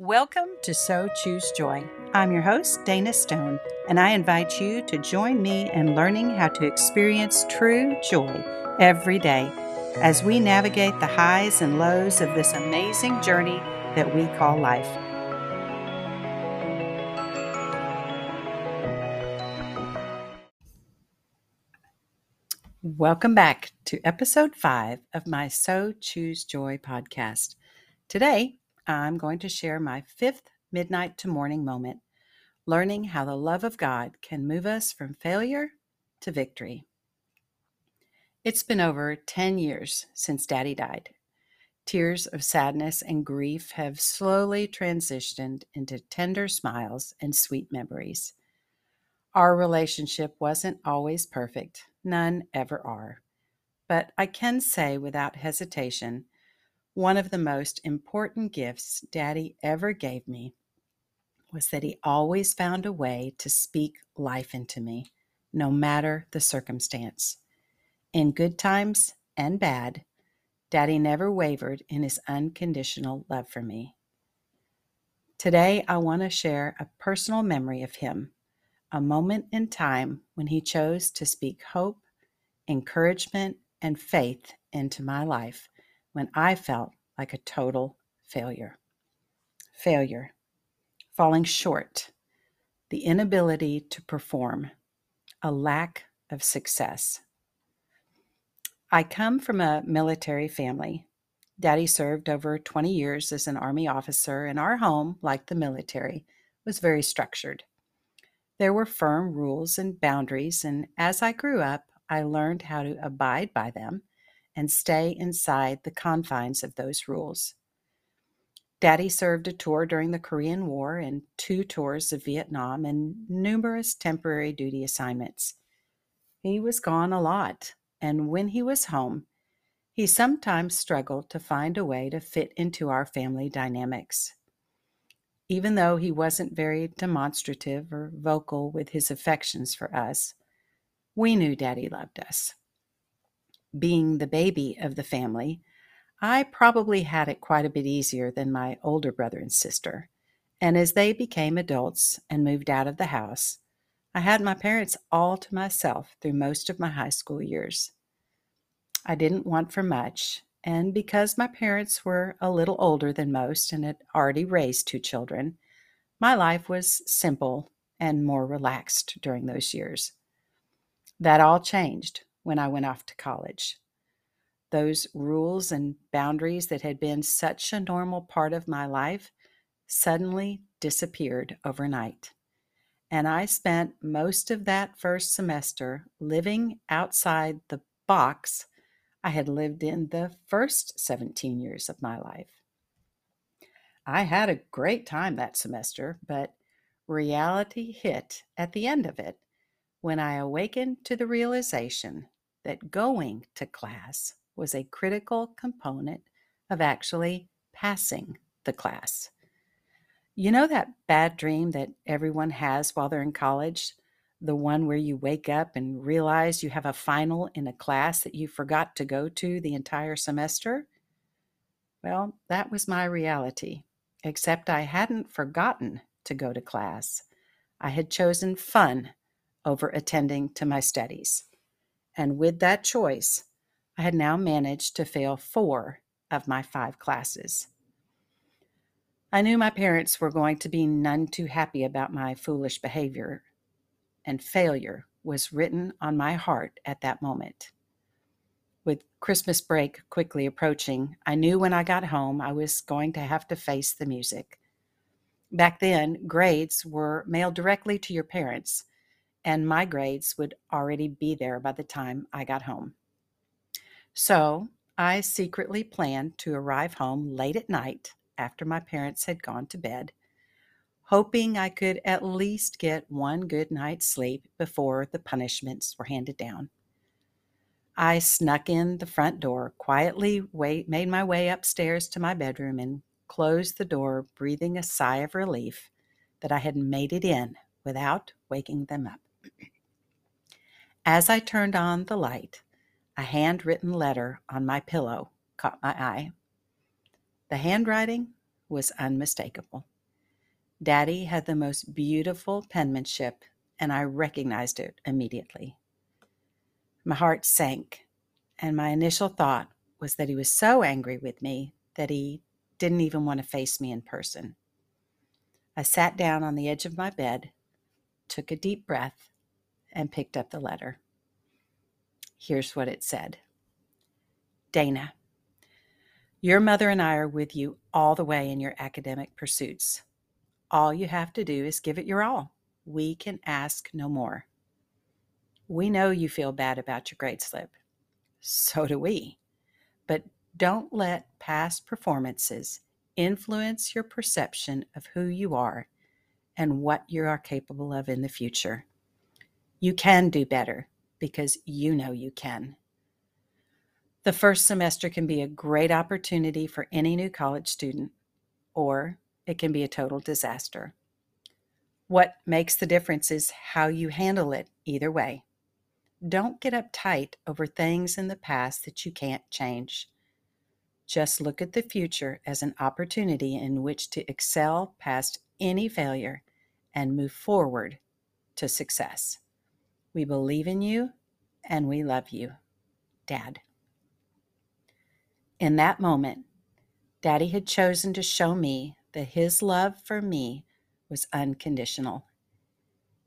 Welcome to So Choose Joy. I'm your host, Dana Stone, and I invite you to join me in learning how to experience true joy every day as we navigate the highs and lows of this amazing journey that we call life. Welcome back to episode five of my So Choose Joy podcast. Today, I'm going to share my fifth midnight to morning moment, learning how the love of God can move us from failure to victory. It's been over 10 years since Daddy died. Tears of sadness and grief have slowly transitioned into tender smiles and sweet memories. Our relationship wasn't always perfect, none ever are. But I can say without hesitation one of the most important gifts Daddy ever gave me was that he always found a way to speak life into me, no matter the circumstance. In good times and bad, Daddy never wavered in his unconditional love for me. Today, I want to share a personal memory of him, a moment in time when he chose to speak hope, encouragement, and faith into my life when I felt like a total failure. Failure, falling short, the inability to perform, a lack of success. I come from a military family. Daddy served over 20 years as an Army officer, and our home, like the military, was very structured. There were firm rules and boundaries, and as I grew up, I learned how to abide by them and stay inside the confines of those rules. Daddy served a tour during the Korean War and two tours of Vietnam and numerous temporary duty assignments. He was gone a lot, and when he was home, he sometimes struggled to find a way to fit into our family dynamics. Even though he wasn't very demonstrative or vocal with his affections for us, we knew Daddy loved us being the baby of the family, I probably had it quite a bit easier than my older brother and sister. And as they became adults and moved out of the house, I had my parents all to myself through most of my high school years. I didn't want for much, and because my parents were a little older than most and had already raised two children, my life was simple and more relaxed during those years. That all changed when I went off to college. Those rules and boundaries that had been such a normal part of my life suddenly disappeared overnight. And I spent most of that first semester living outside the box I had lived in the first 17 years of my life. I had a great time that semester, but reality hit at the end of it when I awakened to the realization that going to class was a critical component of actually passing the class. You know that bad dream that everyone has while they're in college? The one where you wake up and realize you have a final in a class that you forgot to go to the entire semester? Well, that was my reality, except I hadn't forgotten to go to class. I had chosen fun over attending to my studies. And with that choice, I had now managed to fail four of my five classes. I knew my parents were going to be none too happy about my foolish behavior, and failure was written on my heart at that moment. With Christmas break quickly approaching, I knew when I got home I was going to have to face the music. Back then, grades were mailed directly to your parents, and my grades would already be there by the time I got home. So I secretly planned to arrive home late at night after my parents had gone to bed, hoping I could at least get one good night's sleep before the punishments were handed down. I snuck in the front door, quietly wait, made my way upstairs to my bedroom, and closed the door, breathing a sigh of relief that I had made it in without waking them up. As I turned on the light, a handwritten letter on my pillow caught my eye. The handwriting was unmistakable. Daddy had the most beautiful penmanship, and I recognized it immediately. My heart sank, and my initial thought was that he was so angry with me that he didn't even want to face me in person. I sat down on the edge of my bed, took a deep breath, and picked up the letter. Here's what it said Dana, your mother and I are with you all the way in your academic pursuits. All you have to do is give it your all. We can ask no more. We know you feel bad about your grade slip. So do we. But don't let past performances influence your perception of who you are and what you are capable of in the future. You can do better because you know you can. The first semester can be a great opportunity for any new college student, or it can be a total disaster. What makes the difference is how you handle it either way. Don't get uptight over things in the past that you can't change. Just look at the future as an opportunity in which to excel past any failure and move forward to success. We believe in you and we love you. Dad. In that moment, Daddy had chosen to show me that his love for me was unconditional.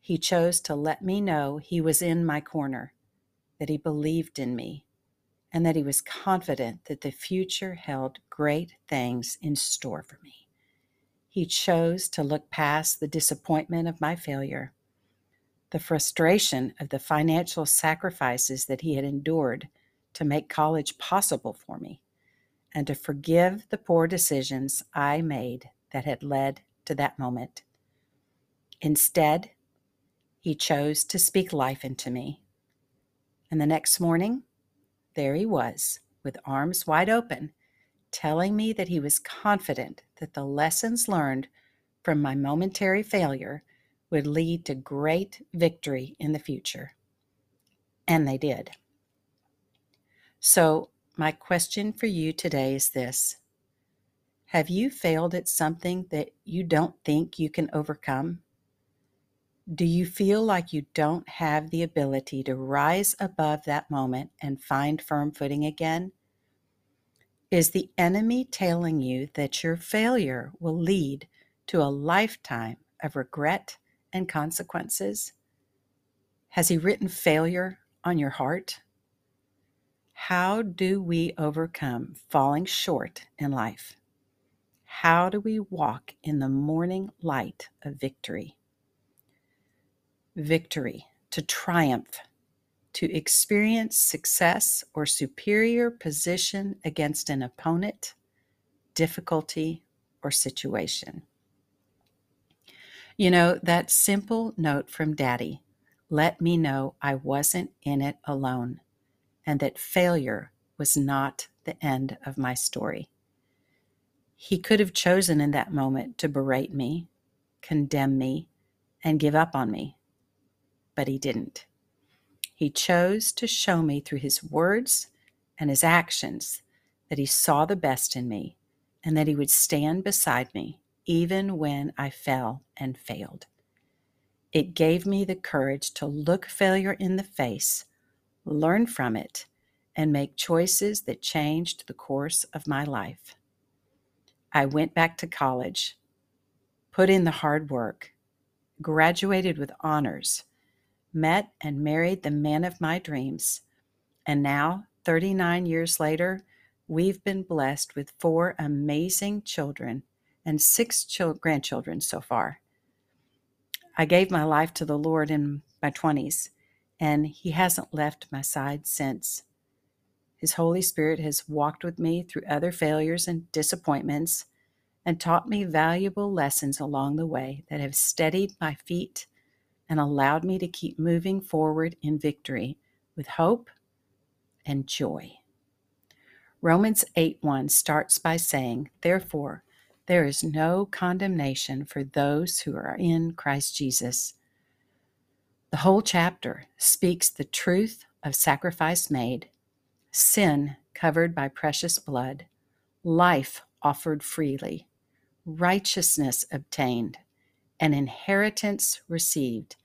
He chose to let me know he was in my corner, that he believed in me, and that he was confident that the future held great things in store for me. He chose to look past the disappointment of my failure, the frustration of the financial sacrifices that he had endured to make college possible for me and to forgive the poor decisions I made that had led to that moment. Instead, he chose to speak life into me. And the next morning, there he was, with arms wide open, telling me that he was confident that the lessons learned from my momentary failure would lead to great victory in the future. And they did. So my question for you today is this Have you failed at something that you don't think you can overcome? Do you feel like you don't have the ability to rise above that moment and find firm footing again? Is the enemy telling you that your failure will lead to a lifetime of regret and consequences? Has he written failure on your heart? How do we overcome falling short in life? How do we walk in the morning light of victory? Victory, to triumph, to experience success or superior position against an opponent, difficulty, or situation. You know, that simple note from Daddy let me know I wasn't in it alone and that failure was not the end of my story. He could have chosen in that moment to berate me, condemn me, and give up on me, but he didn't. He chose to show me through his words and his actions that he saw the best in me and that he would stand beside me even when I fell and failed. It gave me the courage to look failure in the face learn from it, and make choices that changed the course of my life. I went back to college, put in the hard work, graduated with honors, met and married the man of my dreams, and now, 39 years later, we've been blessed with four amazing children and six grandchildren so far. I gave my life to the Lord in my 20s and He hasn't left my side since. His Holy Spirit has walked with me through other failures and disappointments and taught me valuable lessons along the way that have steadied my feet and allowed me to keep moving forward in victory with hope and joy. Romans 8 1 starts by saying, Therefore, there is no condemnation for those who are in Christ Jesus the whole chapter speaks the truth of sacrifice made, sin covered by precious blood, life offered freely, righteousness obtained, an inheritance received,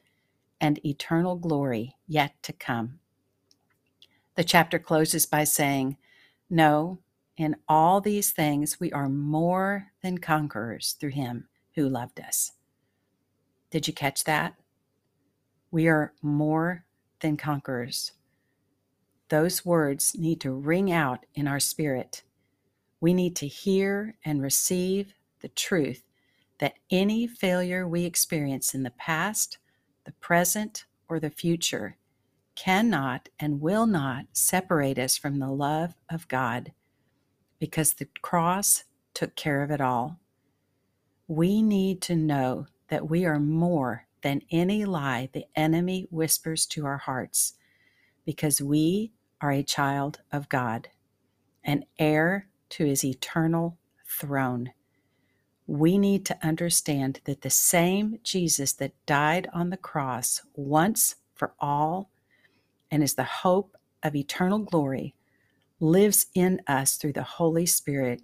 and eternal glory yet to come. The chapter closes by saying, No, in all these things we are more than conquerors through him who loved us. Did you catch that? We are more than conquerors. Those words need to ring out in our spirit. We need to hear and receive the truth that any failure we experience in the past, the present, or the future cannot and will not separate us from the love of God because the cross took care of it all. We need to know that we are more than any lie the enemy whispers to our hearts because we are a child of God, an heir to his eternal throne. We need to understand that the same Jesus that died on the cross once for all and is the hope of eternal glory lives in us through the Holy Spirit,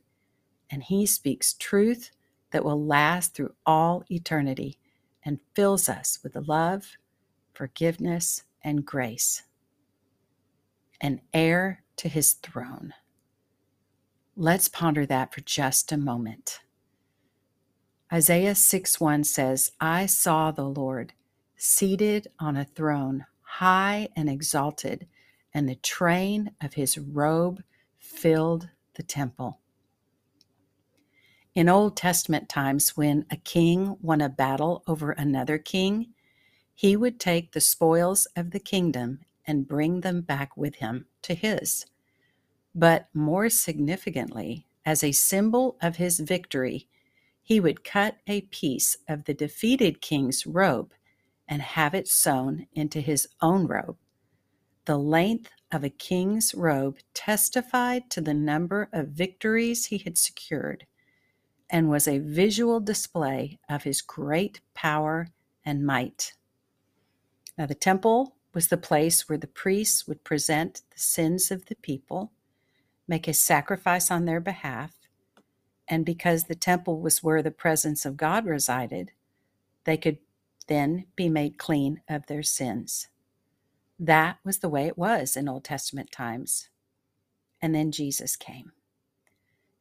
and he speaks truth that will last through all eternity and fills us with love, forgiveness, and grace. An heir to his throne. Let's ponder that for just a moment. Isaiah 6 1 says, I saw the Lord seated on a throne, high and exalted, and the train of his robe filled the temple. In Old Testament times, when a king won a battle over another king, he would take the spoils of the kingdom and bring them back with him to his. But more significantly, as a symbol of his victory, he would cut a piece of the defeated king's robe and have it sewn into his own robe. The length of a king's robe testified to the number of victories he had secured and was a visual display of his great power and might. Now, the temple was the place where the priests would present the sins of the people, make a sacrifice on their behalf, and because the temple was where the presence of God resided, they could then be made clean of their sins. That was the way it was in Old Testament times. And then Jesus came.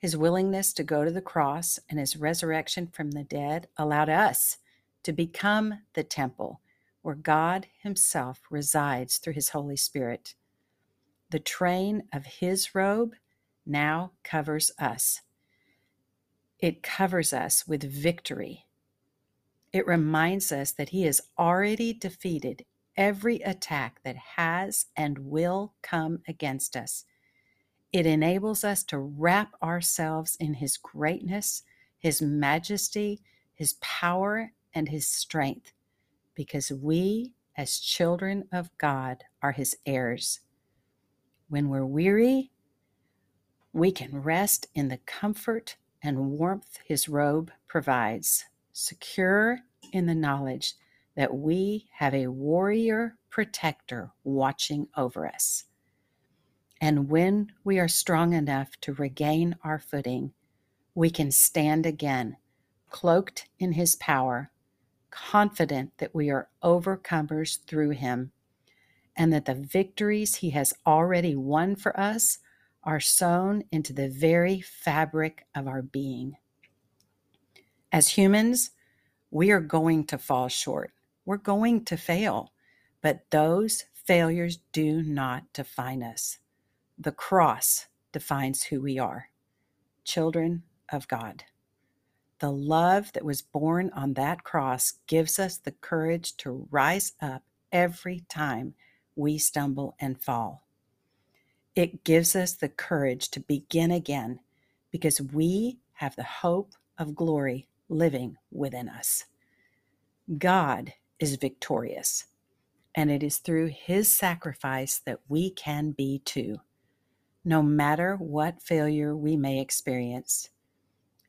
His willingness to go to the cross and his resurrection from the dead allowed us to become the temple where God Himself resides through His Holy Spirit. The train of His robe now covers us. It covers us with victory. It reminds us that He has already defeated every attack that has and will come against us. It enables us to wrap ourselves in His greatness, His majesty, His power, and His strength, because we, as children of God, are His heirs. When we're weary, we can rest in the comfort and warmth His robe provides, secure in the knowledge that we have a warrior protector watching over us. And when we are strong enough to regain our footing, we can stand again, cloaked in his power, confident that we are overcomers through him, and that the victories he has already won for us are sewn into the very fabric of our being. As humans, we are going to fall short. We're going to fail, but those failures do not define us. The cross defines who we are children of God. The love that was born on that cross gives us the courage to rise up every time we stumble and fall. It gives us the courage to begin again because we have the hope of glory living within us. God is victorious, and it is through his sacrifice that we can be too no matter what failure we may experience.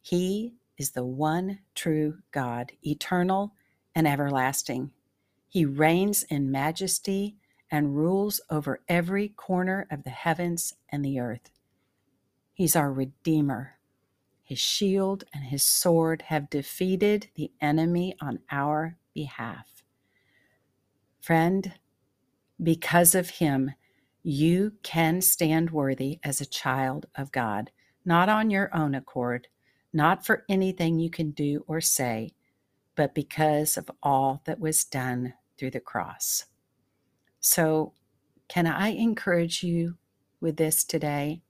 He is the one true God, eternal and everlasting. He reigns in majesty and rules over every corner of the heavens and the earth. He's our Redeemer. his shield, and his sword have defeated the enemy on our behalf. Friend, because of him, you can stand worthy as a child of God, not on your own accord, not for anything you can do or say, but because of all that was done through the cross. So, can I encourage you with this today?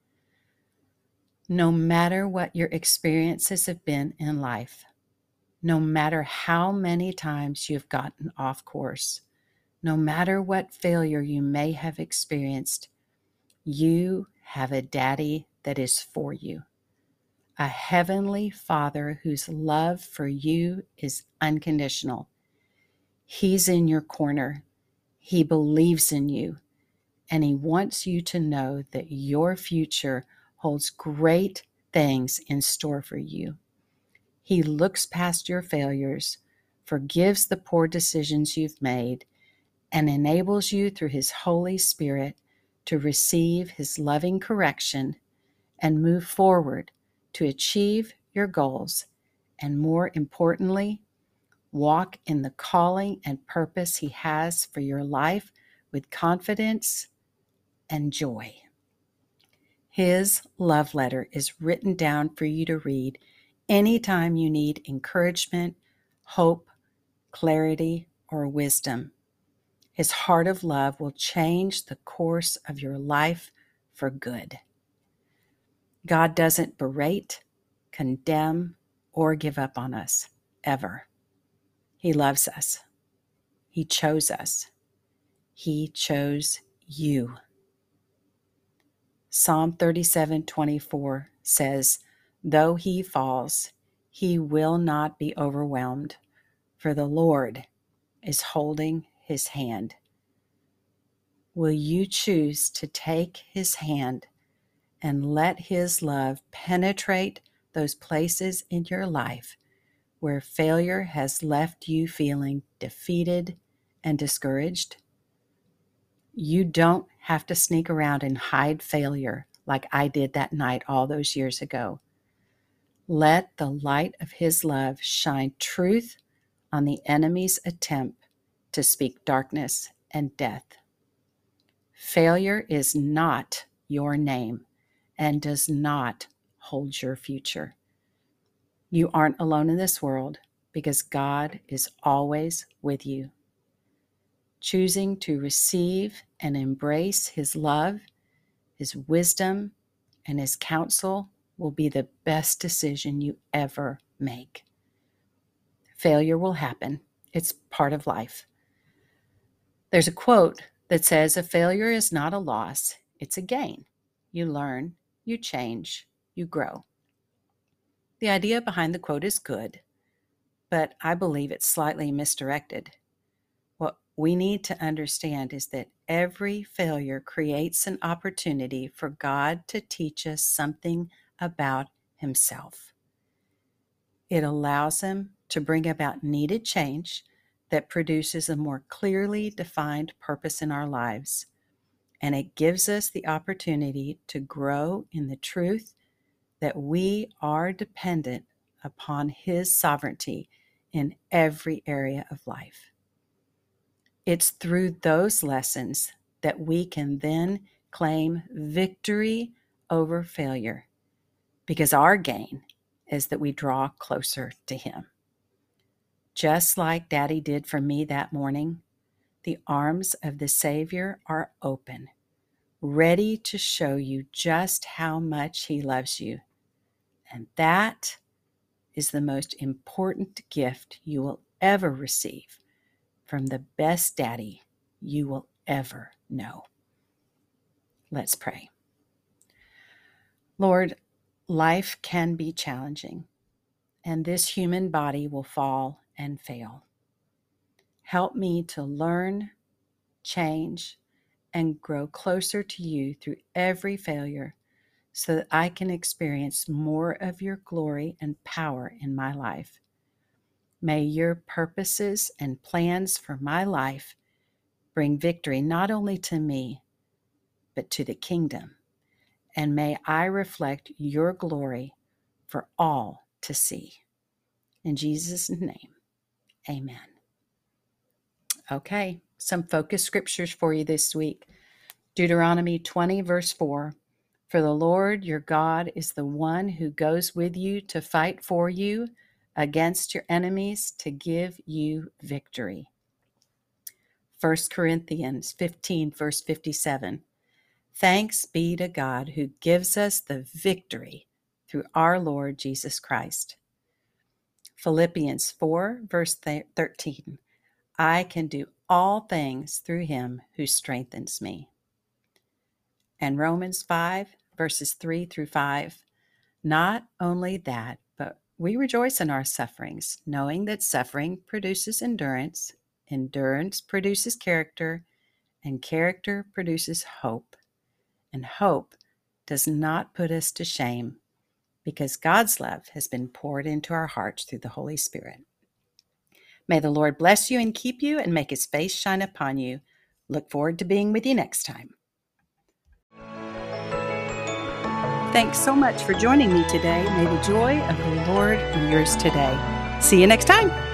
No matter what your experiences have been in life, no matter how many times you've gotten off course, no matter what failure you may have experienced, you have a daddy that is for you, a heavenly father whose love for you is unconditional. He's in your corner, he believes in you, and he wants you to know that your future holds great things in store for you. He looks past your failures, forgives the poor decisions you've made, and enables you through His Holy Spirit to receive His loving correction and move forward to achieve your goals, and more importantly, walk in the calling and purpose He has for your life with confidence and joy. His love letter is written down for you to read anytime you need encouragement, hope, clarity, or wisdom. His heart of love will change the course of your life for good. God doesn't berate, condemn, or give up on us, ever. He loves us. He chose us. He chose you. Psalm 37 24 says, Though he falls, he will not be overwhelmed, for the Lord is holding his hand. Will you choose to take his hand and let his love penetrate those places in your life where failure has left you feeling defeated and discouraged? You don't have to sneak around and hide failure like I did that night all those years ago. Let the light of His love shine truth on the enemy's attempt to speak darkness and death. Failure is not your name and does not hold your future. You aren't alone in this world because God is always with you choosing to receive and embrace His love, His wisdom, and His counsel will be the best decision you ever make. Failure will happen, it's part of life. There's a quote that says, A failure is not a loss, it's a gain. You learn, you change, you grow. The idea behind the quote is good, but I believe it's slightly misdirected What we need to understand is that every failure creates an opportunity for God to teach us something about Himself. It allows Him to bring about needed change that produces a more clearly defined purpose in our lives. And it gives us the opportunity to grow in the truth that we are dependent upon His sovereignty in every area of life. It's through those lessons that we can then claim victory over failure because our gain is that we draw closer to Him. Just like Daddy did for me that morning, the arms of the Savior are open, ready to show you just how much He loves you. And that is the most important gift you will ever receive from the best daddy you will ever know. Let's pray. Lord, life can be challenging, and this human body will fall and fail. Help me to learn, change, and grow closer to you through every failure so that I can experience more of your glory and power in my life. May your purposes and plans for my life bring victory not only to me, but to the kingdom. And may I reflect your glory for all to see. In Jesus' name, amen. Okay, some focus scriptures for you this week. Deuteronomy 20, verse 4 For the Lord your God is the one who goes with you to fight for you against your enemies to give you victory. 1 Corinthians 15, verse 57 Thanks be to God who gives us the victory through our Lord Jesus Christ. Philippians 4, verse 13 I can do all things through him who strengthens me. And Romans 5, verses 3 through 5 Not only that, but we rejoice in our sufferings, knowing that suffering produces endurance, endurance produces character, and character produces hope. And hope does not put us to shame because God's love has been poured into our hearts through the Holy Spirit. May the Lord bless you and keep you and make his face shine upon you. Look forward to being with you next time. Thanks so much for joining me today. May the joy of the Lord be yours today. See you next time.